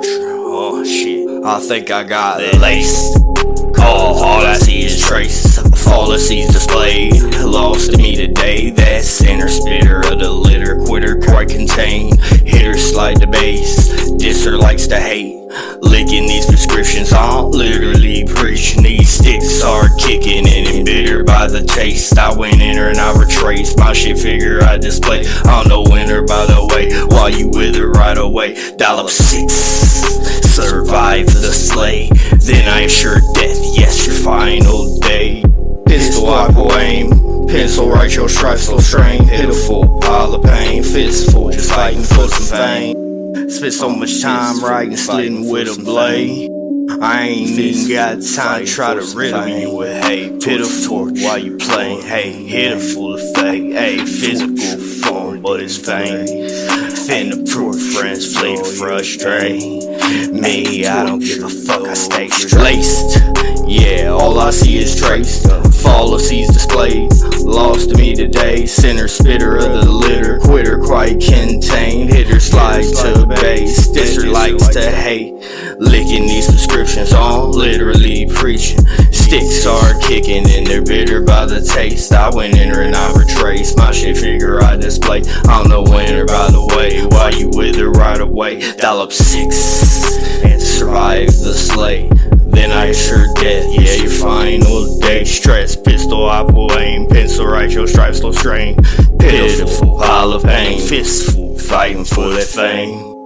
Oh, I think I got laced. All, all I see is trace. Is displayed. Lost to me today. That center spitter of the litter. Quitter quite contained. Hitter slide the base. Disser likes to hate. Licking these prescriptions. I'm literally preaching. These sticks are kicking and embittered by the taste. I went in her and I retraced my shit figure I display. I'm no winner by the way. While you wither right away. Up six survive the slay. Then I assure death, yes, your final day. Pistol, I will aim. Pencil, write your stripes, slow strain. Pitiful, pile of pain. Fistful, just fighting for some fame. Spent so much time writing, slitting with a blade. I ain't even got time to try to riddle you with hate. Pitiful while you playing, hey, hit a full of fake, hey, physical form, but it's fame. Finna prove friends, flee to frustrate. Me, I don't give a fuck, I stay laced. Yeah, all I see is traced. Fallacies displayed. Lost to me today. Center spitter of the litter. Quitter quite contained. Hitter slides to base. Disser likes to hate. Licking these prescriptions on. Literally preaching. Sticks are kicking and they're bitter by the taste. I went in and I retraced my shit figure I display. I'm the winner by the way. Why right away? Dial up six and survive the slay. Then I assure death, yeah, your final day. Stress, pistol, I pull aim, pencil, write your stripes, slow strain. Pitiful, pile of pain, fistful, fighting for that fame.